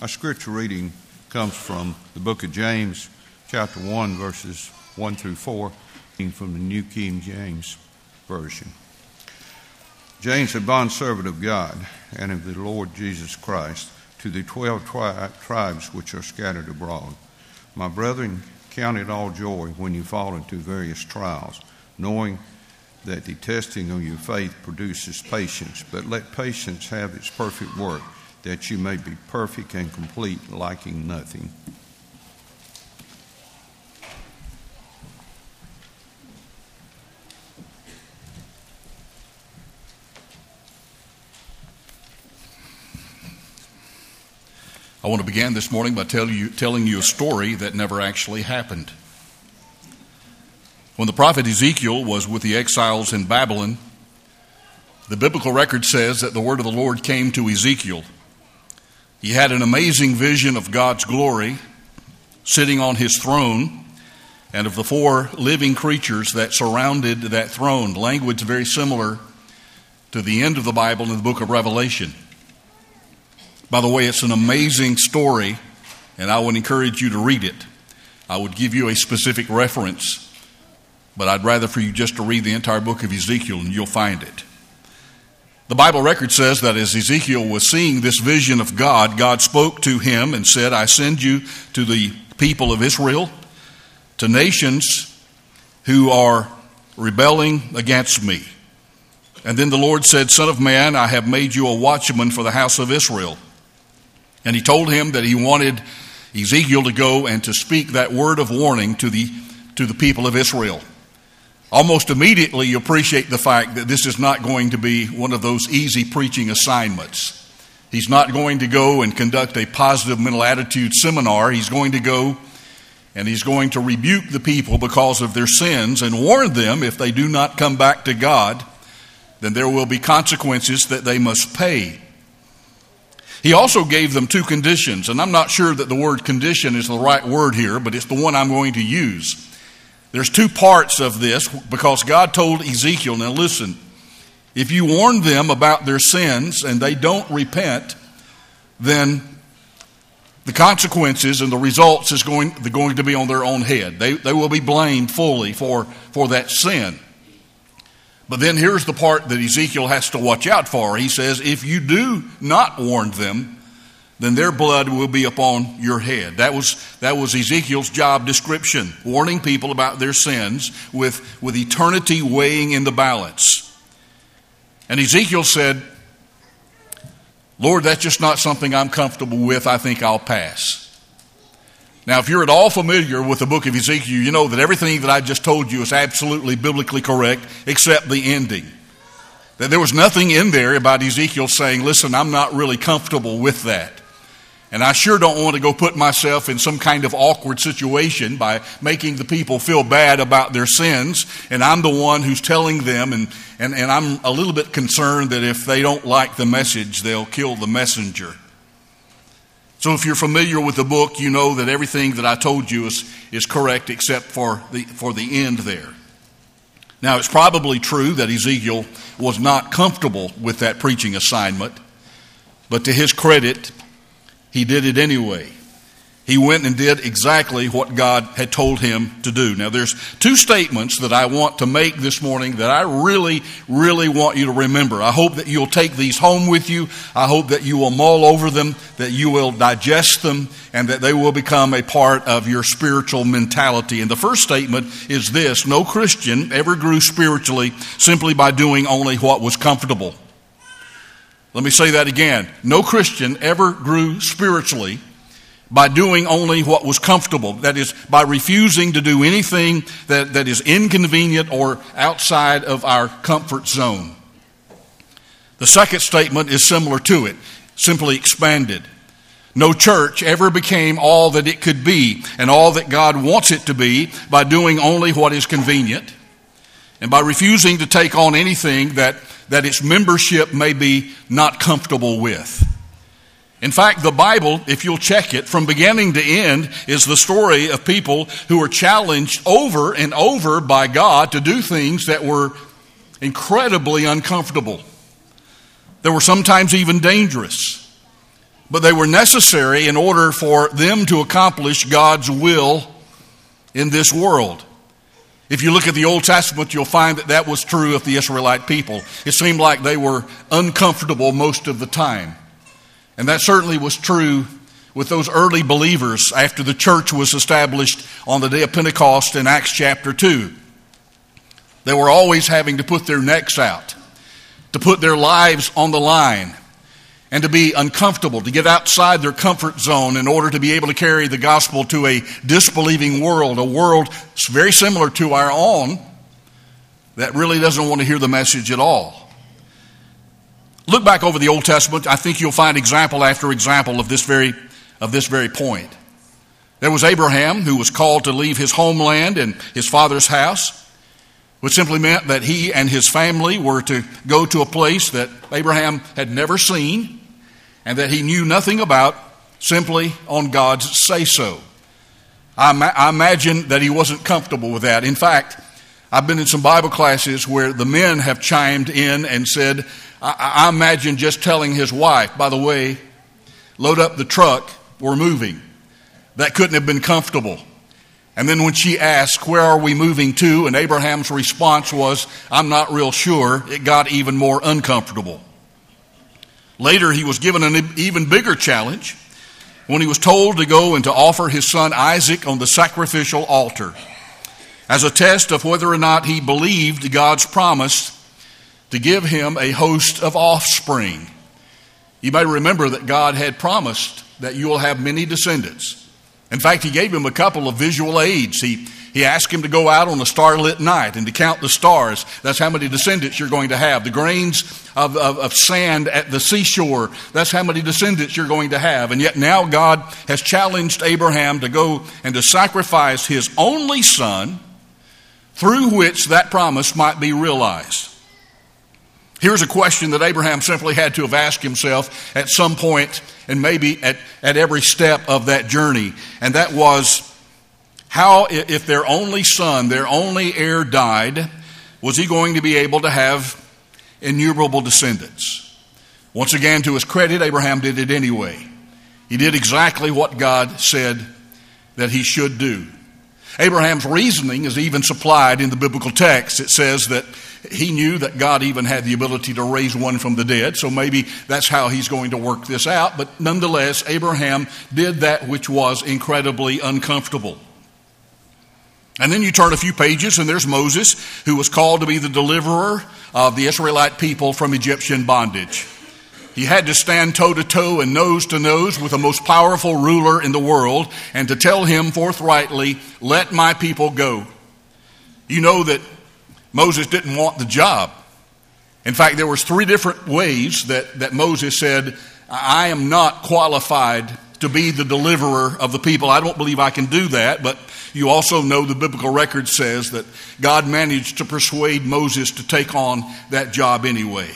Our scripture reading comes from the book of James, chapter 1, verses 1 through 4, from the New King James Version. James, a bondservant of God and of the Lord Jesus Christ, to the twelve tri- tribes which are scattered abroad. My brethren, count it all joy when you fall into various trials, knowing that the testing of your faith produces patience. But let patience have its perfect work, that you may be perfect and complete, lacking nothing. I want to begin this morning by tell you, telling you a story that never actually happened. When the prophet Ezekiel was with the exiles in Babylon, the biblical record says that the word of the Lord came to Ezekiel. He had an amazing vision of God's glory sitting on his throne and of the four living creatures that surrounded that throne. Language very similar to the end of the Bible in the book of Revelation. By the way, it's an amazing story, and I would encourage you to read it. I would give you a specific reference, but I'd rather for you just to read the entire book of Ezekiel and you'll find it. The Bible record says that as Ezekiel was seeing this vision of God, God spoke to him and said, I send you to the people of Israel, to nations who are rebelling against me. And then the Lord said, Son of man, I have made you a watchman for the house of Israel. And he told him that he wanted Ezekiel to go and to speak that word of warning to the, to the people of Israel. Almost immediately, you appreciate the fact that this is not going to be one of those easy preaching assignments. He's not going to go and conduct a positive mental attitude seminar. He's going to go and he's going to rebuke the people because of their sins and warn them if they do not come back to God, then there will be consequences that they must pay. He also gave them two conditions, and I'm not sure that the word condition is the right word here, but it's the one I'm going to use. There's two parts of this because God told Ezekiel, now listen, if you warn them about their sins and they don't repent, then the consequences and the results is going, going to be on their own head. They, they will be blamed fully for, for that sin. But then here's the part that Ezekiel has to watch out for. He says, If you do not warn them, then their blood will be upon your head. That was, that was Ezekiel's job description, warning people about their sins with, with eternity weighing in the balance. And Ezekiel said, Lord, that's just not something I'm comfortable with. I think I'll pass. Now, if you're at all familiar with the book of Ezekiel, you know that everything that I just told you is absolutely biblically correct except the ending. That there was nothing in there about Ezekiel saying, listen, I'm not really comfortable with that. And I sure don't want to go put myself in some kind of awkward situation by making the people feel bad about their sins. And I'm the one who's telling them, and, and, and I'm a little bit concerned that if they don't like the message, they'll kill the messenger. So if you're familiar with the book, you know that everything that I told you is, is correct except for the, for the end there. Now, it's probably true that Ezekiel was not comfortable with that preaching assignment, but to his credit, he did it anyway he went and did exactly what God had told him to do. Now, there's two statements that I want to make this morning that I really, really want you to remember. I hope that you'll take these home with you. I hope that you will mull over them, that you will digest them, and that they will become a part of your spiritual mentality. And the first statement is this No Christian ever grew spiritually simply by doing only what was comfortable. Let me say that again. No Christian ever grew spiritually by doing only what was comfortable. That is, by refusing to do anything that, that is inconvenient or outside of our comfort zone. The second statement is similar to it, simply expanded. No church ever became all that it could be and all that God wants it to be by doing only what is convenient and by refusing to take on anything that, that its membership may be not comfortable with. In fact, the Bible, if you'll check it from beginning to end, is the story of people who were challenged over and over by God to do things that were incredibly uncomfortable. They were sometimes even dangerous. but they were necessary in order for them to accomplish God's will in this world. If you look at the Old Testament, you'll find that that was true of the Israelite people. It seemed like they were uncomfortable most of the time. And that certainly was true with those early believers after the church was established on the day of Pentecost in Acts chapter 2. They were always having to put their necks out, to put their lives on the line, and to be uncomfortable, to get outside their comfort zone in order to be able to carry the gospel to a disbelieving world, a world very similar to our own that really doesn't want to hear the message at all. Look back over the Old Testament, I think you'll find example after example of this very, of this very point. There was Abraham who was called to leave his homeland and his father's house which simply meant that he and his family were to go to a place that Abraham had never seen and that he knew nothing about simply on God's say so. I, ma- I, imagine that he wasn't comfortable with that. In fact, I've been in some Bible classes where the men have chimed in and said, I, I imagine just telling his wife, by the way, load up the truck, we're moving. That couldn't have been comfortable. And then when she asked, Where are we moving to? and Abraham's response was, I'm not real sure, it got even more uncomfortable. Later, he was given an even bigger challenge when he was told to go and to offer his son Isaac on the sacrificial altar as a test of whether or not he believed God's promise to give him a host of offspring. You may remember that God had promised that you will have many descendants. In fact, he gave him a couple of visual aids. He, he asked him to go out on a starlit night and to count the stars. That's how many descendants you're going to have. The grains of, of, of, sand at the seashore, that's how many descendants you're going to have. And yet now God has challenged Abraham to go and to sacrifice his only son through which that promise might be realized. Here's a question that Abraham simply had to have asked himself at some point and maybe at, at every step of that journey. And that was how, if their only son, their only heir died, was he going to be able to have innumerable descendants? Once again, to his credit, Abraham did it anyway. He did exactly what God said that he should do. Abraham's reasoning is even supplied in the biblical text. It says that he knew that God even had the ability to raise one from the dead, so maybe that's how he's going to work this out. But nonetheless, Abraham did that which was incredibly uncomfortable. And then you turn a few pages, and there's Moses, who was called to be the deliverer of the Israelite people from Egyptian bondage. He had to stand toe to toe and nose to nose with the most powerful ruler in the world and to tell him forthrightly, Let my people go. You know that Moses didn't want the job. In fact, there was three different ways that, that Moses said, I am not qualified to be the deliverer of the people. I don't believe I can do that, but you also know the biblical record says that God managed to persuade Moses to take on that job anyway.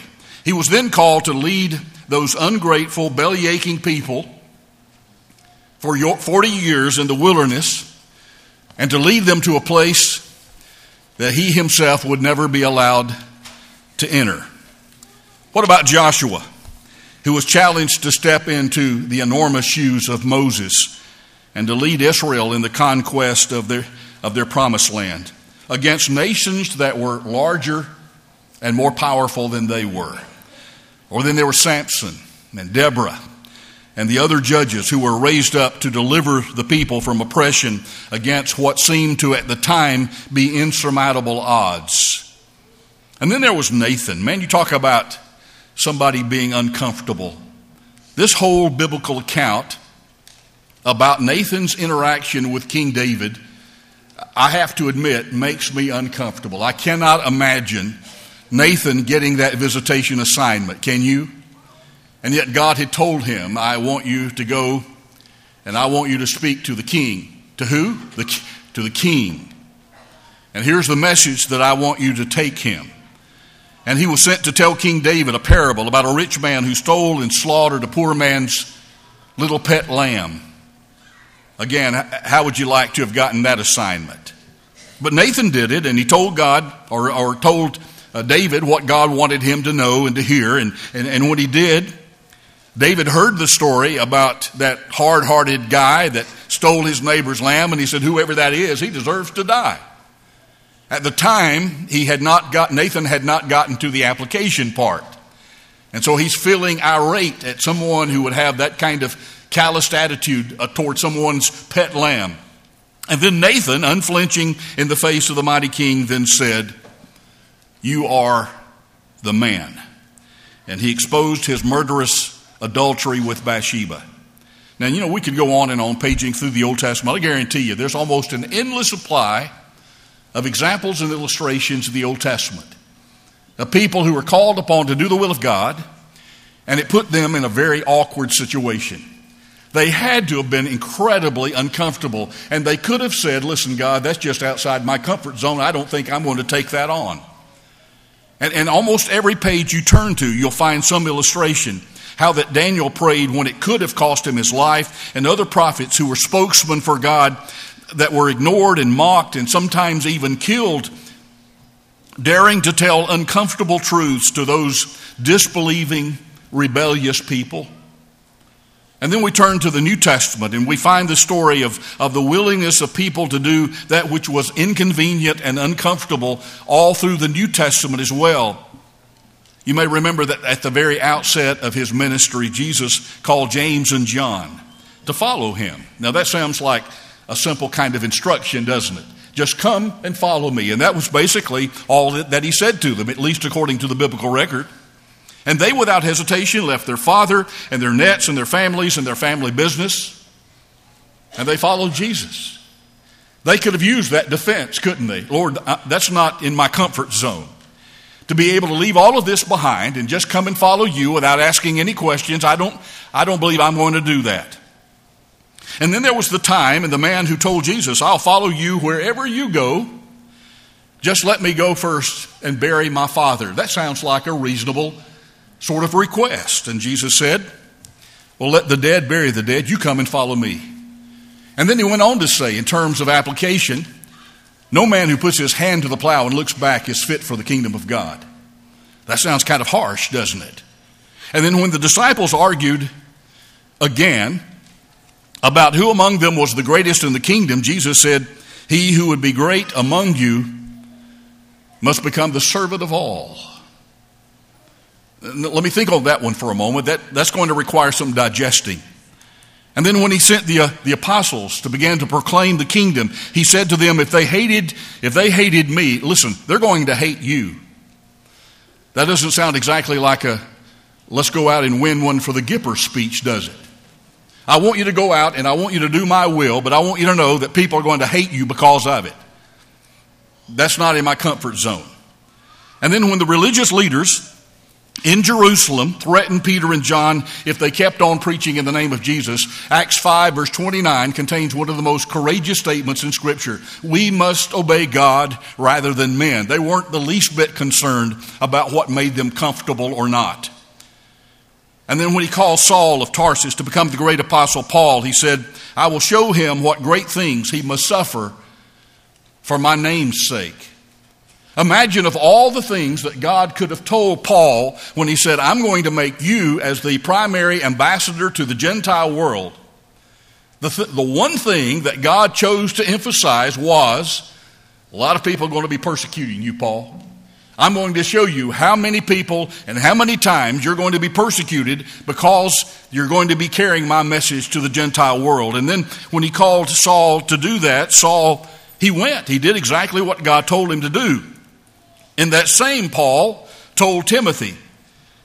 He was then called to lead those ungrateful, belly aching people for 40 years in the wilderness and to lead them to a place that he himself would never be allowed to enter. What about Joshua, who was challenged to step into the enormous shoes of Moses and to lead Israel in the conquest of their, of their promised land against nations that were larger and more powerful than they were? Or then there were Samson and Deborah and the other judges who were raised up to deliver the people from oppression against what seemed to at the time be insurmountable odds. And then there was Nathan. Man, you talk about somebody being uncomfortable. This whole biblical account about Nathan's interaction with King David, I have to admit, makes me uncomfortable. I cannot imagine Nathan getting that visitation assignment. Can you? And yet God had told him, I want you to go and I want you to speak to the king. To who? The, to the king. And here's the message that I want you to take him. And he was sent to tell King David a parable about a rich man who stole and slaughtered a poor man's little pet lamb. Again, how would you like to have gotten that assignment? But Nathan did it, and he told God, or, or told uh, David what God wanted him to know and to hear. And, and, and what he did, David heard the story about that hard hearted guy that stole his neighbor's lamb, and he said, Whoever that is, he deserves to die. At the time, he had not got, Nathan had not gotten to the application part. And so he's feeling irate at someone who would have that kind of calloused attitude uh, toward someone's pet lamb. And then Nathan, unflinching in the face of the mighty king, then said, You are the man. And he exposed his murderous adultery with Bathsheba. Now, you know, we could go on and on paging through the Old Testament. I guarantee you, there's almost an endless supply of examples and illustrations of the Old Testament of people who were called upon to do the will of God, and it put them in a very awkward situation. They had to have been incredibly uncomfortable, and they could have said, Listen, God, that's just outside my comfort zone. I don't think I'm going to take that on. And, and almost every page you turn to, you'll find some illustration how that Daniel prayed when it could have cost him his life, and other prophets who were spokesmen for God that were ignored and mocked and sometimes even killed, daring to tell uncomfortable truths to those disbelieving, rebellious people. And then we turn to the New Testament and we find the story of, of the willingness of people to do that which was inconvenient and uncomfortable all through the New Testament as well. You may remember that at the very outset of his ministry, Jesus called James and John to follow him. Now, that sounds like a simple kind of instruction, doesn't it? Just come and follow me. And that was basically all that he said to them, at least according to the biblical record. And they, without hesitation, left their father and their nets and their families and their family business, and they followed Jesus. They could have used that defense, couldn't they? Lord, that's not in my comfort zone. To be able to leave all of this behind and just come and follow you without asking any questions, I don't, I don't believe I'm going to do that. And then there was the time, and the man who told Jesus, I'll follow you wherever you go. Just let me go first and bury my father. That sounds like a reasonable sort of request. And Jesus said, Well, let the dead bury the dead. You come and follow me. And then he went on to say, in terms of application, no man who puts his hand to the plow and looks back is fit for the kingdom of God. That sounds kind of harsh, doesn't it? And then when the disciples argued again, about who among them was the greatest in the kingdom, Jesus said, He who would be great among you must become the servant of all. Let me think on that one for a moment. That, that's going to require some digesting. And then when he sent the, uh, the apostles to begin to proclaim the kingdom, he said to them, if they hated, if they hated me, listen, they're going to hate you. That doesn't sound exactly like a let's go out and win one for the Gipper speech, does it? I want you to go out and I want you to do my will, but I want you to know that people are going to hate you because of it. That's not in my comfort zone. And then when the religious leaders in Jerusalem threatened Peter and John if they kept on preaching in the name of Jesus, Acts 5, verse 29 contains one of the most courageous statements in Scripture. We must obey God rather than men. They weren't the least bit concerned about what made them comfortable or not. And then when he called Saul of Tarsus to become the great apostle Paul, he said, I will show him what great things he must suffer for my name's sake. Imagine of all the things that God could have told Paul when he said, I'm going to make you as the primary ambassador to the Gentile world. The, th- the one thing that God chose to emphasize was a lot of people are going to be persecuting you, Paul. I'm going to show you how many people and how many times you're going to be persecuted because you're going to be carrying my message to the Gentile world. And then when he called Saul to do that, Saul, he went. He did exactly what God told him to do. And that same Paul told Timothy,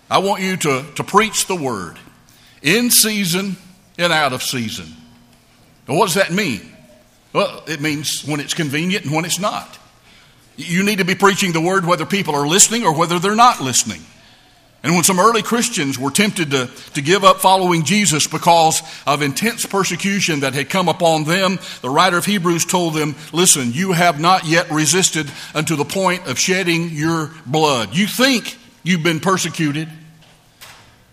I want you to, to preach the word in season and out of season. What does that mean? Well, it means when it's convenient and when it's not. You need to be preaching the word whether people are listening or whether they're not listening. And when some early Christians were tempted to, to give up following Jesus because of intense persecution that had come upon them, the writer of Hebrews told them, Listen, you have not yet resisted unto the point of shedding your blood. You think you've been persecuted,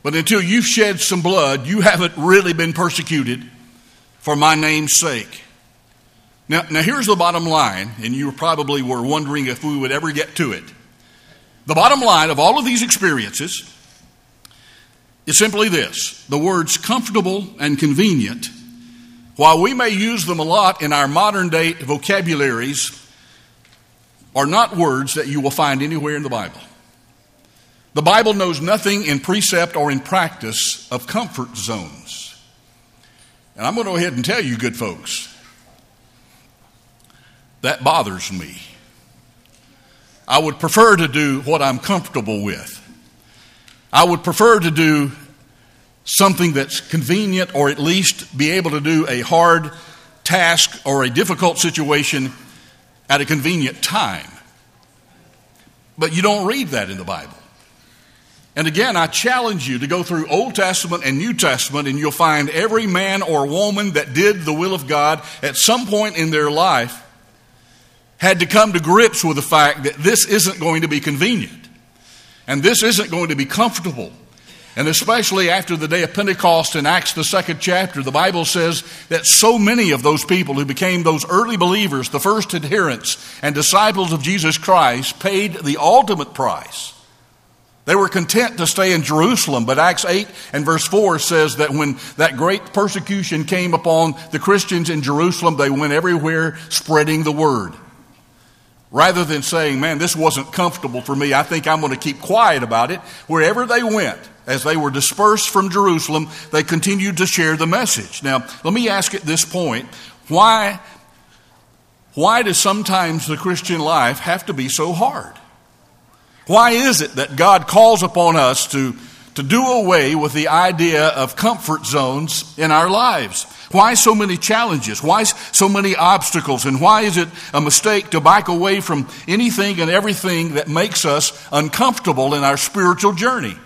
but until you've shed some blood, you haven't really been persecuted for my name's sake. Now, now here's the bottom line, and you probably were wondering if we would ever get to it. The bottom line of all of these experiences is simply this the words comfortable and convenient, while we may use them a lot in our modern day vocabularies, are not words that you will find anywhere in the Bible. The Bible knows nothing in precept or in practice of comfort zones. And I'm going to go ahead and tell you, good folks, that bothers me. I would prefer to do what I'm comfortable with. I would prefer to do something that's convenient or at least be able to do a hard task or a difficult situation at a convenient time. But you don't read that in the Bible. And again, I challenge you to go through Old Testament and New Testament, and you'll find every man or woman that did the will of God at some point in their life had to come to grips with the fact that this isn't going to be convenient, and this isn't going to be comfortable. And especially after the day of Pentecost in Acts, the second chapter, the Bible says that so many of those people who became those early believers, the first adherents and disciples of Jesus Christ, paid the ultimate price they were content to stay in Jerusalem, but Acts 8 and verse 4 says that when that great persecution came upon the Christians in Jerusalem, they went everywhere spreading the word. Rather than saying, man, this wasn't comfortable for me, I think I'm going to keep quiet about it. Wherever they went, as they were dispersed from Jerusalem, they continued to share the message. Now, let me ask at this point, why, why does sometimes the Christian life have to be so hard? Why is it that God calls upon us to, to do away with the idea of comfort zones in our lives? Why so many challenges? Why so many obstacles? And why is it a mistake to back away from anything and everything that makes us uncomfortable in our spiritual journey?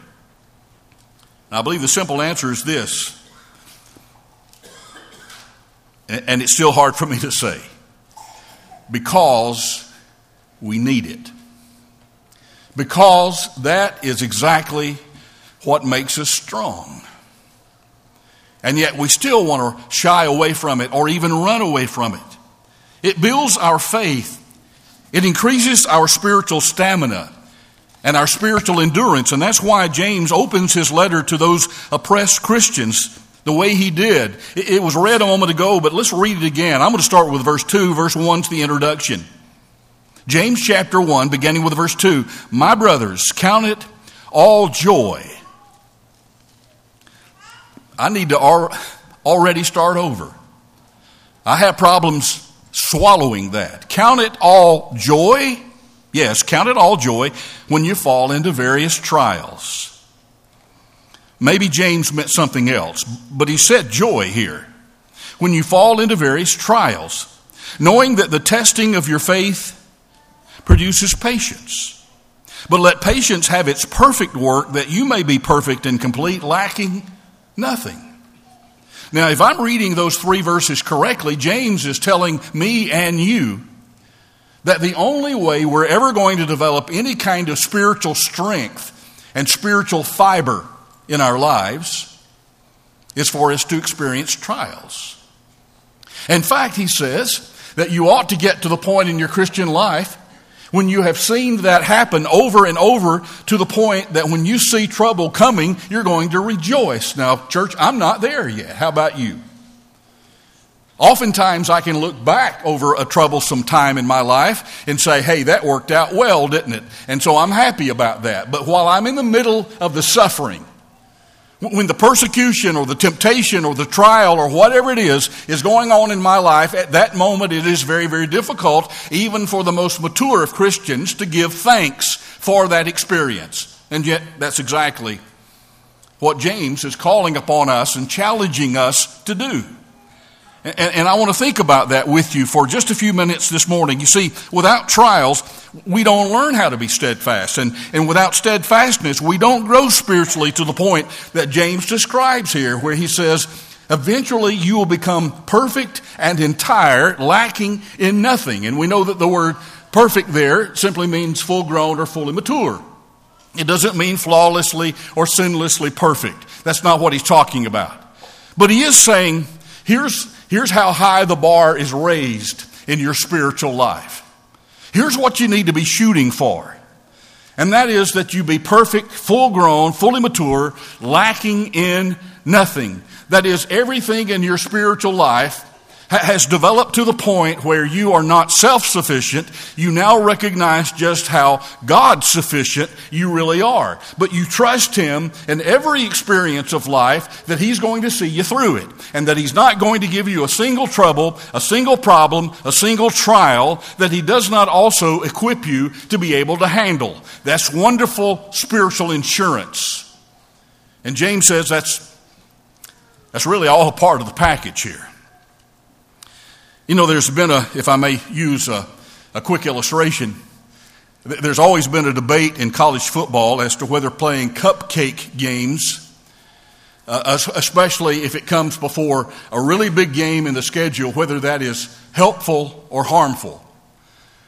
I believe the simple answer is this, and it's still hard for me to say because we need it because that is exactly what makes us strong. And yet we still want to shy away from it or even run away from it. It builds our faith, it increases our spiritual stamina and our spiritual endurance. And that's why James opens his letter to those oppressed Christians the way he did. It was read a moment ago, but let's read it again. I'm going to start with verse 2. Verse 1 is the introduction. James chapter 1, beginning with verse 2 My brothers, count it all joy. I need to already start over. I have problems swallowing that. Count it all joy. Yes, count it all joy when you fall into various trials. Maybe James meant something else, but he said joy here. When you fall into various trials, knowing that the testing of your faith produces patience. But let patience have its perfect work that you may be perfect and complete, lacking nothing. Now, if I'm reading those three verses correctly, James is telling me and you that the only way we're ever going to develop any kind of spiritual strength and spiritual fiber in our lives is for us to experience trials. In fact, he says that you ought to get to the point in your Christian life when you have seen that happen over and over to the point that when you see trouble coming, you're going to rejoice. Now, church, I'm not there yet. How about you? Oftentimes, I can look back over a troublesome time in my life and say, hey, that worked out well, didn't it? And so I'm happy about that. But while I'm in the middle of the suffering, when the persecution or the temptation or the trial or whatever it is is going on in my life, at that moment it is very, very difficult, even for the most mature of Christians, to give thanks for that experience. And yet, that's exactly what James is calling upon us and challenging us to do. And, and, I want to think about that with you for just a few minutes this morning. You see, without trials, we don't learn how to be steadfast. And, and without steadfastness, we don't grow spiritually to the point that James describes here, where he says, Eventually, you will become perfect and entire, lacking in nothing. And we know that the word perfect there simply means full grown or fully mature. It doesn't mean flawlessly or sinlessly perfect. That's not what he's talking about. But he is saying, here's, Here's how high the bar is raised in your spiritual life. Here's what you need to be shooting for. And that is that you be perfect, full grown, fully mature, lacking in nothing. That is, everything in your spiritual life has developed to the point where you are not self sufficient. You now recognize just how God sufficient you really are. But you trust Him in every experience of life that He's going to see you through it. And that He's not going to give you a single trouble, a single problem, a single trial that He does not also equip you to be able to handle. That's wonderful spiritual insurance. And James says that's, that's really all a part of the package here. You know, there's been a, if I may use a, a quick illustration, there's always been a debate in college football as to whether playing cupcake games, uh, especially if it comes before a really big game in the schedule, whether that is helpful or harmful.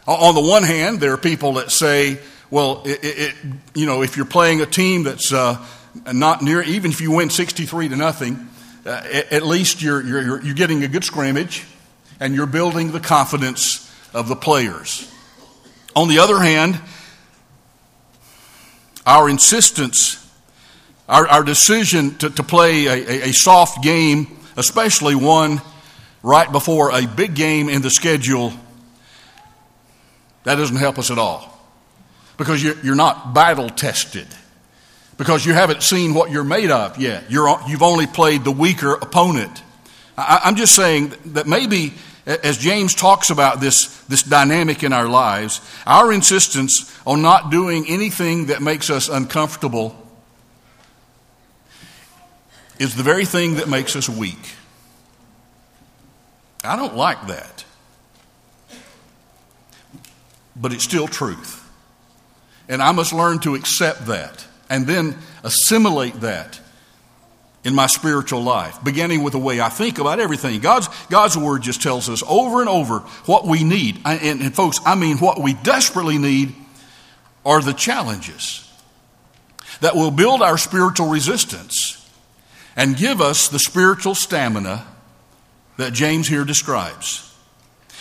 On the one hand, there are people that say, well, it, it, you know, if you're playing a team that's uh, not near, even if you win 63 to nothing, uh, at, at, least you're, you're, you're getting a good scrimmage and you're building the confidence of the players. On the other hand, our insistence, our, our decision to, to play a, a, soft game, especially one right before a big game in the schedule, that doesn't help us at all. Because you're, not battle tested. Because you haven't seen what you're made of yet. You're, you've only played the weaker opponent. I, I'm just saying that maybe as James talks about this, this dynamic in our lives, our insistence on not doing anything that makes us uncomfortable is the very thing that makes us weak. I don't like that. But it's still truth. And I must learn to accept that and then assimilate that in my spiritual life, beginning with the way I think about everything. God's, God's Word just tells us over and over what we need. And, and folks, I mean, what we desperately need are the challenges that will build our spiritual resistance and give us the spiritual stamina that James here describes.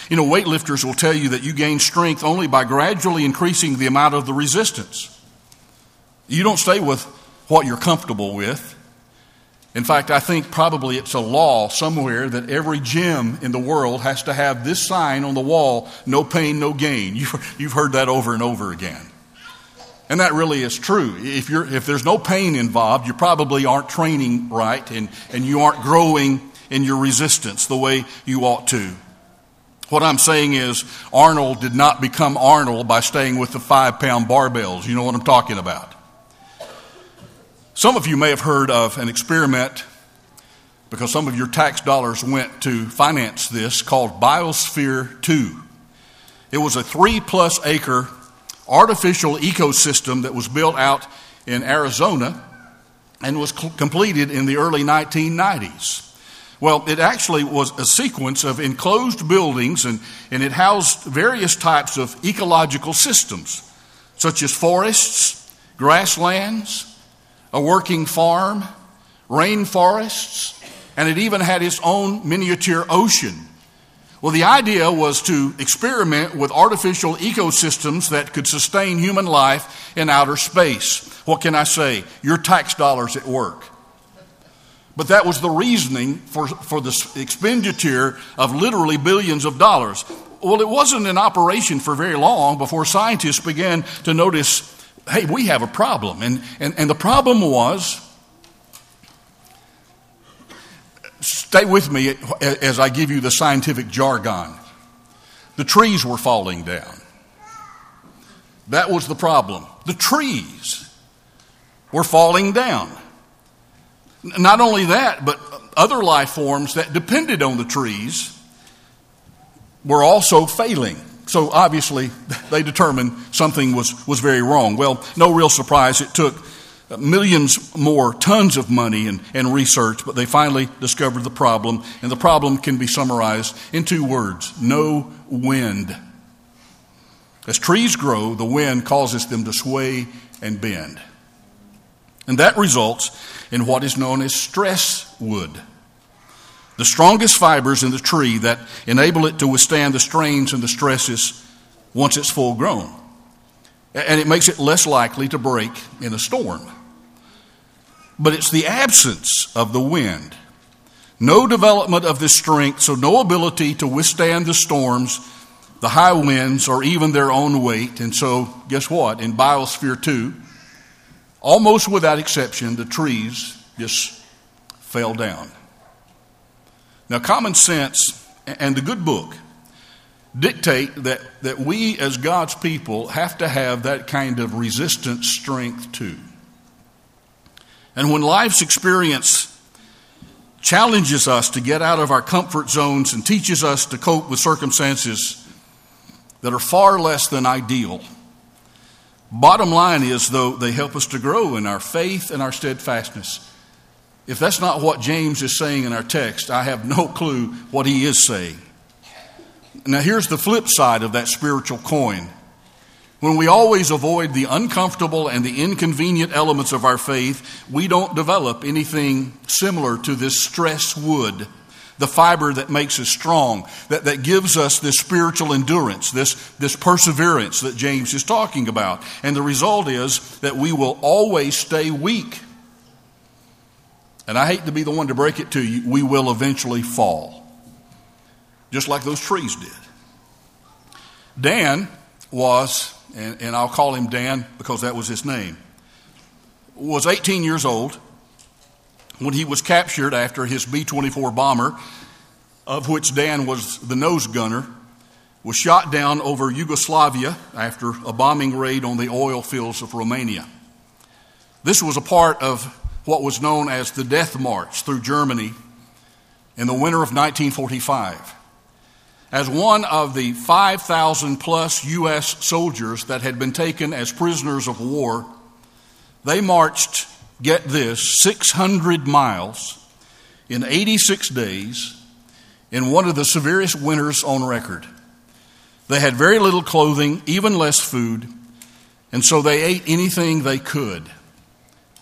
You know, weightlifters will tell you that you gain strength only by gradually increasing the amount of the resistance. You don't stay with what you're comfortable with. In fact, I think probably it's a law somewhere that every gym in the world has to have this sign on the wall no pain, no gain. You've heard that over and over again. And that really is true. If, if there's no pain involved, you probably aren't training right and, and you aren't growing in your resistance the way you ought to. What I'm saying is, Arnold did not become Arnold by staying with the five pound barbells. You know what I'm talking about. Some of you may have heard of an experiment because some of your tax dollars went to finance this called Biosphere 2. It was a three plus acre artificial ecosystem that was built out in Arizona and was cl- completed in the early 1990s. Well, it actually was a sequence of enclosed buildings and, and it housed various types of ecological systems, such as forests, grasslands, a working farm, rainforests, and it even had its own miniature ocean. Well, the idea was to experiment with artificial ecosystems that could sustain human life in outer space. What can I say? Your tax dollars at work. But that was the reasoning for, for the expenditure of literally billions of dollars. Well, it wasn't in operation for very long before scientists began to notice hey, we have a problem. And, and, and the problem was, stay with me as I give you the scientific jargon. The trees were falling down. That was the problem. The trees were falling down. Not only that, but other life forms that depended on the trees were also failing. So obviously, they determined something was, was very wrong. Well, no real surprise. It took millions more tons of money and, and research, but they finally discovered the problem. And the problem can be summarized in two words no wind. As trees grow, the wind causes them to sway and bend. And that results in what is known as stress wood the strongest fibers in the tree that enable it to withstand the strains and the stresses once it's full grown. and it makes it less likely to break in a storm. But it's the absence of the wind. No development of this strength, so no ability to withstand the storms, the high winds, or even their own weight. And so, guess what? In Biosphere 2, almost without exception, the trees just fell down. Now, common sense and the good book dictate that, that we as God's people have to have that kind of resistance strength too. And when life's experience challenges us to get out of our comfort zones and teaches us to cope with circumstances that are far less than ideal, bottom line is, though, they help us to grow in our faith and our steadfastness. If that's not what James is saying in our text, I have no clue what he is saying. Now, here's the flip side of that spiritual coin. When we always avoid the uncomfortable and the inconvenient elements of our faith, we don't develop anything similar to this stress wood, the fiber that makes us strong, that, that gives us this spiritual endurance, this, this perseverance that James is talking about. And the result is that we will always stay weak. And I hate to be the one to break it to you, we will eventually fall just like those trees did. Dan was, and, and, I'll call him Dan because that was his name, was 18 years old when he was captured after his B 24 bomber, of which Dan was the nose gunner, was shot down over Yugoslavia after a bombing raid on the oil fields of Romania. This was a part of what was known as the Death March through Germany in the winter of 1945 as one of the 5,000 plus U.S. soldiers that had been taken as prisoners of war, they marched, get this, 600 miles in 86 days in one of the severest winters on record. They had very little clothing, even less food, and so they ate anything they could,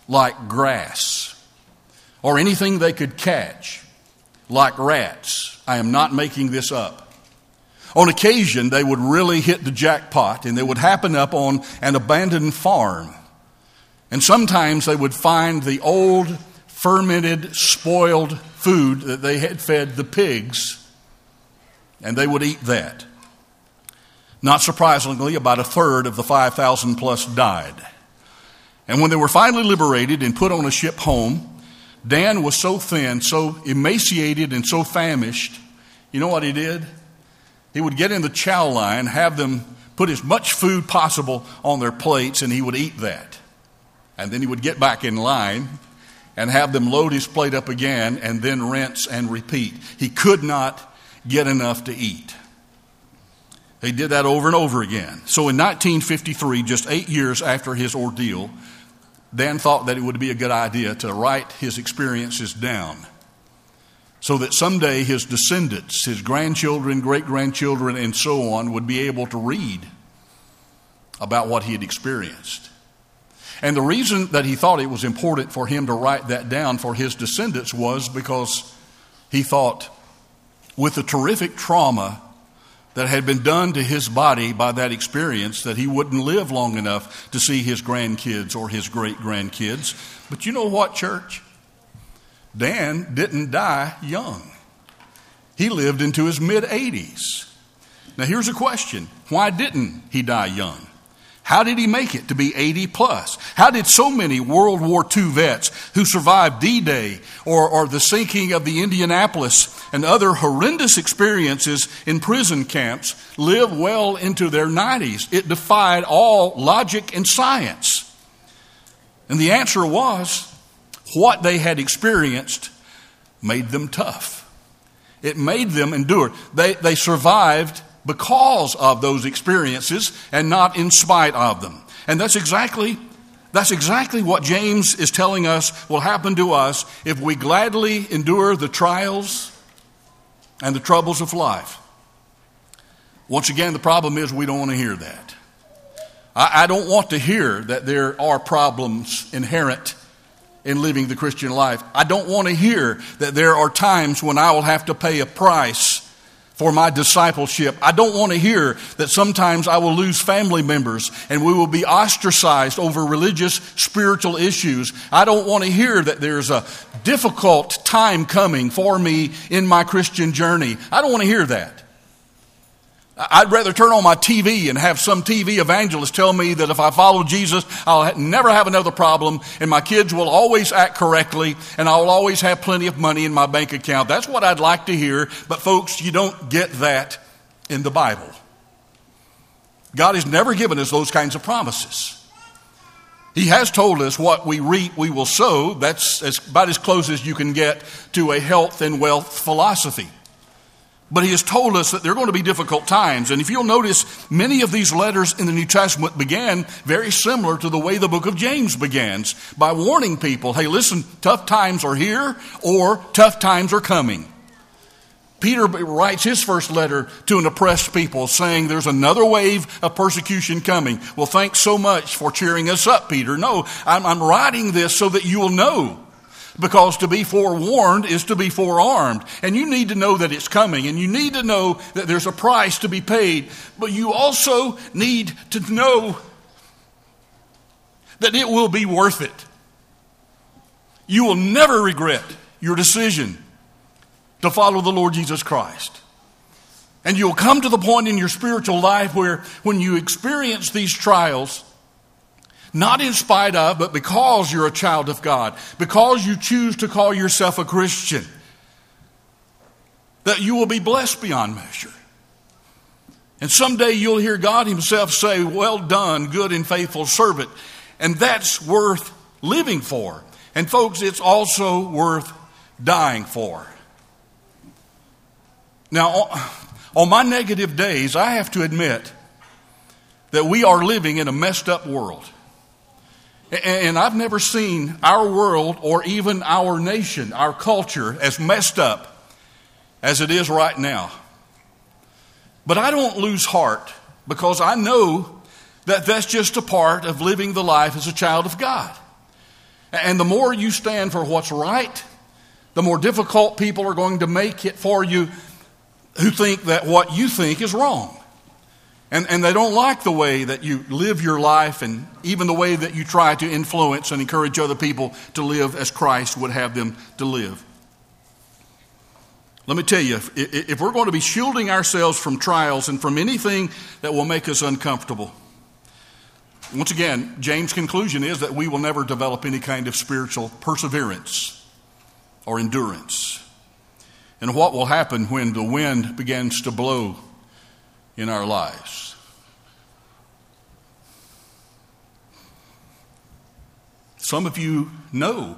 like grass, or anything they could catch, like rats. I am not making this up. On occasion, they would really hit the jackpot and they would happen up on an abandoned farm. And sometimes they would find the old, fermented, spoiled food that they had fed the pigs, and they would eat that. Not surprisingly, about a third of the 5,000 plus died. And when they were finally liberated and put on a ship home, Dan was so thin, so emaciated, and so famished. You know what he did? He would get in the chow line, have them put as much food possible on their plates, and he would eat that. And then he would get back in line and have them load his plate up again and then rinse and repeat. He could not get enough to eat. He did that over and over again. So in 1953, just eight years after his ordeal, Dan thought that it would be a good idea to write his experiences down so that someday his descendants, his grandchildren, great grandchildren, and so on, would be able to read about what he had experienced. And the reason that he thought it was important for him to write that down for his descendants was because he thought, with the terrific trauma that had been done to his body by that experience, that he wouldn't live long enough to see his grandkids or his great grandkids. But you know what, church? Dan didn't die young. He lived into his mid 80s. Now, here's a question why didn't he die young? How did he make it to be 80 plus? How did so many World War II vets who survived D Day or, or the sinking of the Indianapolis and other horrendous experiences in prison camps live well into their 90s? It defied all logic and science. And the answer was what they had experienced made them tough. It made them endure. They, they survived because of those experiences and not in spite of them. And that's exactly that's exactly what James is telling us will happen to us if we gladly endure the trials and the troubles of life. Once again, the problem is we don't want to hear that. I, I don't want to hear that there are problems inherent in living the Christian life. I don't want to hear that there are times when I will have to pay a price for my discipleship. I don't want to hear that sometimes I will lose family members and we will be ostracized over religious, spiritual issues. I don't want to hear that there's a difficult time coming for me in my Christian journey. I don't want to hear that. I'd rather turn on my TV and have some TV evangelist tell me that if I follow Jesus, I'll never have another problem and my kids will always act correctly and I will always have plenty of money in my bank account. That's what I'd like to hear. But folks, you don't get that in the Bible. God has never given us those kinds of promises. He has told us what we reap, we will sow. That's about as close as you can get to a health and wealth philosophy. But he has told us that there are going to be difficult times. And if you'll notice, many of these letters in the New Testament began very similar to the way the book of James begins by warning people hey, listen, tough times are here or tough times are coming. Peter writes his first letter to an oppressed people saying there's another wave of persecution coming. Well, thanks so much for cheering us up, Peter. No, I'm, I'm writing this so that you will know because to be forewarned is to be forearmed. And you need to know that it's coming, and you need to know that there's a price to be paid. But you also need to know that it will be worth it. You will never regret your decision to follow the Lord Jesus Christ. And you'll come to the point in your spiritual life where when you experience these trials, not in spite of, but because you're a child of God, because you choose to call yourself a Christian, that you will be blessed beyond measure. And someday you'll hear God Himself say, Well done, good and faithful servant. And that's worth living for. And folks, it's also worth dying for. Now, on my negative days, I have to admit that we are living in a messed up world. And I've never seen our world or even our nation, our culture, as messed up as it is right now. But I don't lose heart because I know that that's just a part of living the life as a child of God. And the more you stand for what's right, the more difficult people are going to make it for you who think that what you think is wrong. And, and they don't like the way that you live your life and even the way that you try to influence and encourage other people to live as Christ would have them to live. Let me tell you, if, if we're going to be shielding ourselves from trials and from anything that will make us uncomfortable, once again, James' conclusion is that we will never develop any kind of spiritual perseverance or endurance. And what will happen when the wind begins to blow in our lives. Some of you know.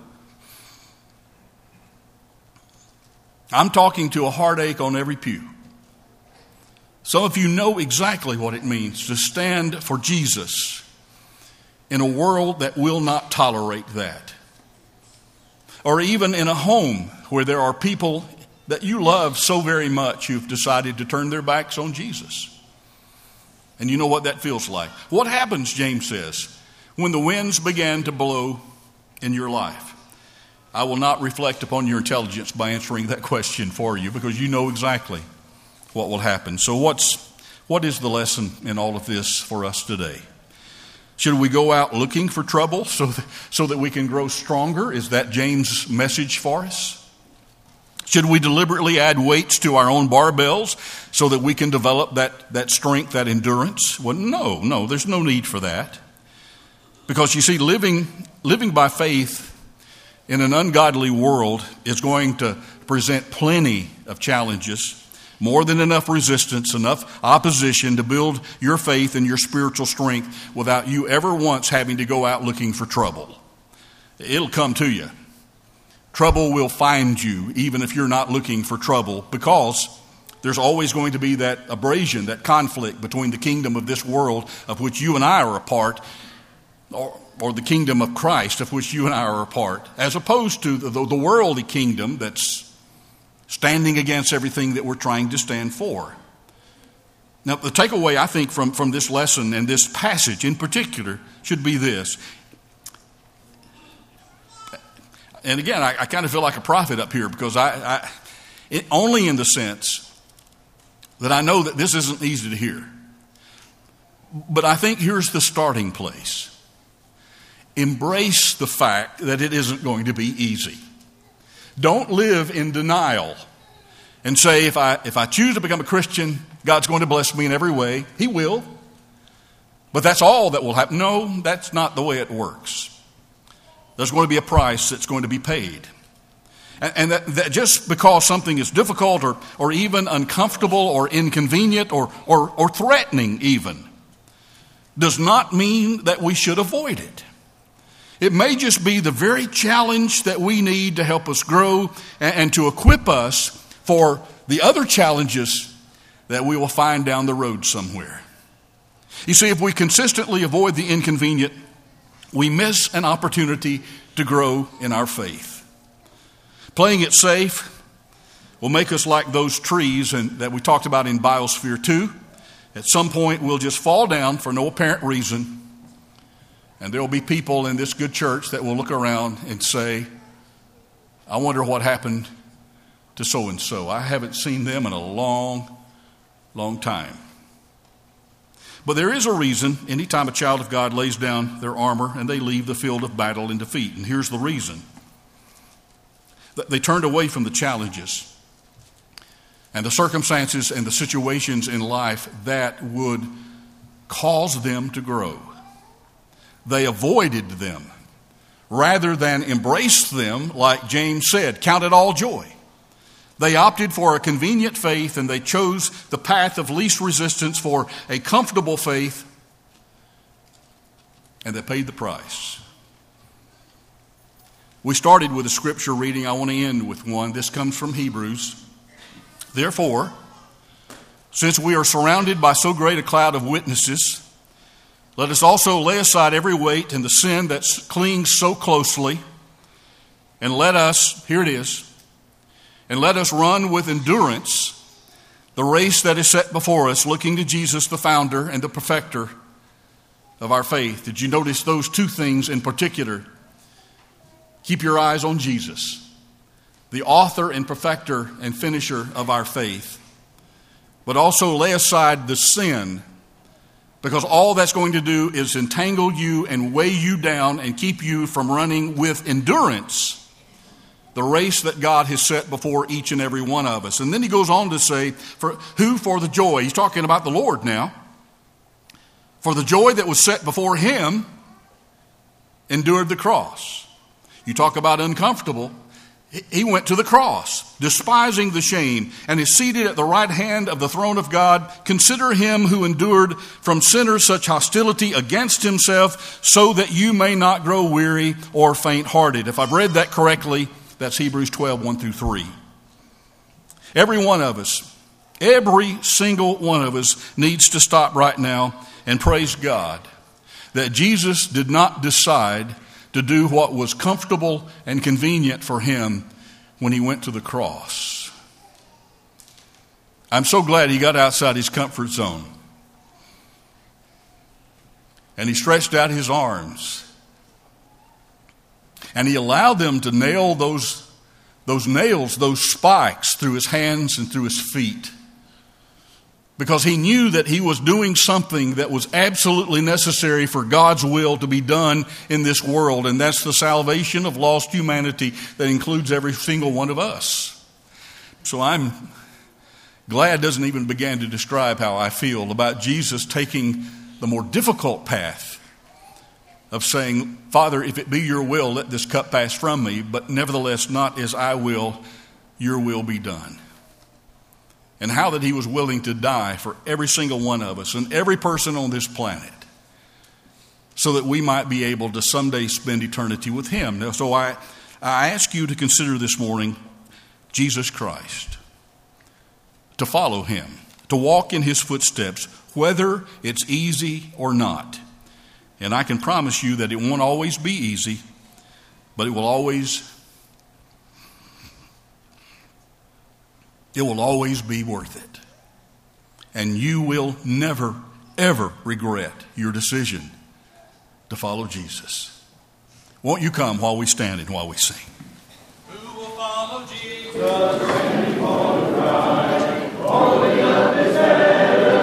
I'm talking to a heartache on every pew. Some of you know exactly what it means to stand for Jesus in a world that will not tolerate that. Or even in a home where there are people that you love so very much who've decided to turn their backs on Jesus. And you know what that feels like. What happens, James says, when the winds begin to blow in your life? I will not reflect upon your intelligence by answering that question for you because you know exactly what will happen. So, what's, what is the lesson in all of this for us today? Should we go out looking for trouble so that, so that we can grow stronger? Is that James' message for us? Should we deliberately add weights to our own barbells so that we can develop that, that strength, that endurance? Well, no, no, there's no need for that. Because you see, living, living by faith in an ungodly world is going to present plenty of challenges, more than enough resistance, enough opposition to build your faith and your spiritual strength without you ever once having to go out looking for trouble. It'll come to you. Trouble will find you, even if you're not looking for trouble, because there's always going to be that abrasion, that conflict between the kingdom of this world, of which you and I are a part, or, or the kingdom of Christ, of which you and I are a part, as opposed to the, the worldly kingdom that's standing against everything that we're trying to stand for. Now, the takeaway, I think, from, from this lesson and this passage in particular should be this and again, I, I kind of feel like a prophet up here because I, I it, only in the sense that I know that this isn't easy to hear. But I think here's the starting place embrace the fact that it isn't going to be easy. Don't live in denial and say, if I, if I choose to become a Christian, God's going to bless me in every way. He will. But that's all that will happen. No, that's not the way it works. There's going to be a price that's going to be paid. And, that, that, just because something is difficult or, or even uncomfortable or inconvenient or, or, or threatening, even, does not mean that we should avoid it. It may just be the very challenge that we need to help us grow and, and to equip us for the other challenges that we will find down the road somewhere. You see, if we consistently avoid the inconvenient, we miss an opportunity to grow in our faith. Playing it safe will make us like those trees and, that we talked about in Biosphere 2. At some point, we'll just fall down for no apparent reason and there will be people in this good church that will look around and say, I wonder what happened to so and so. I haven't seen them in a long, long time. But there is a reason anytime a child of God lays down their armor and they leave the field of battle in defeat. And here's the reason they turned away from the challenges and the circumstances and the situations in life that would cause them to grow they avoided them rather than embrace them, like James said, count it all joy. They opted for a convenient faith and they chose the path of least resistance for a comfortable faith, and they paid the price. We started with a scripture reading. I want to end with one. This comes from Hebrews. Therefore, since we are surrounded by so great a cloud of witnesses, let us also lay aside every weight and the sin that clings so closely, and let us, here it is, and let us run with endurance the race that is set before us, looking to Jesus, the founder and the perfecter of our faith. Did you notice those two things in particular? Keep your eyes on Jesus, the author and perfecter and finisher of our faith, but also lay aside the sin because all that's going to do is entangle you and weigh you down and keep you from running with endurance the race that God has set before each and every one of us. And then he goes on to say, for who for the joy, he's talking about the Lord now, for the joy that was set before him endured the cross. You talk about uncomfortable. He went to the cross, despising the shame, and is seated at the right hand of the throne of God. Consider him who endured from sinners such hostility against himself, so that you may not grow weary or faint hearted. If I've read that correctly, that's Hebrews 12, 1 through 3. Every one of us, every single one of us needs to stop right now and praise God that Jesus did not decide to do what was comfortable and convenient for him when he went to the cross. I'm so glad he got outside his comfort zone. And he stretched out his arms. And he allowed them to nail those, those nails, those spikes through his hands and through his feet because he knew that he was doing something that was absolutely necessary for God's will to be done in this world, and that's the salvation of lost humanity that includes every single one of us. So I'm glad doesn't even begin to describe how I feel about Jesus taking the more difficult path of saying, Father, if it be your will, let this cup pass from me, but nevertheless, not as I will, your will be done and how that he was willing to die for every single one of us and every person on this planet so that we might be able to someday spend eternity with him. Now, so I, I ask you to consider this morning Jesus Christ, to follow him, to walk in his footsteps, whether it's easy or not. And I can promise you that it won't always be easy, but it will always it will always be worth it. And you will never, ever regret your decision to follow Jesus. Won't you come while we stand and while we sing? Who will follow Jesus?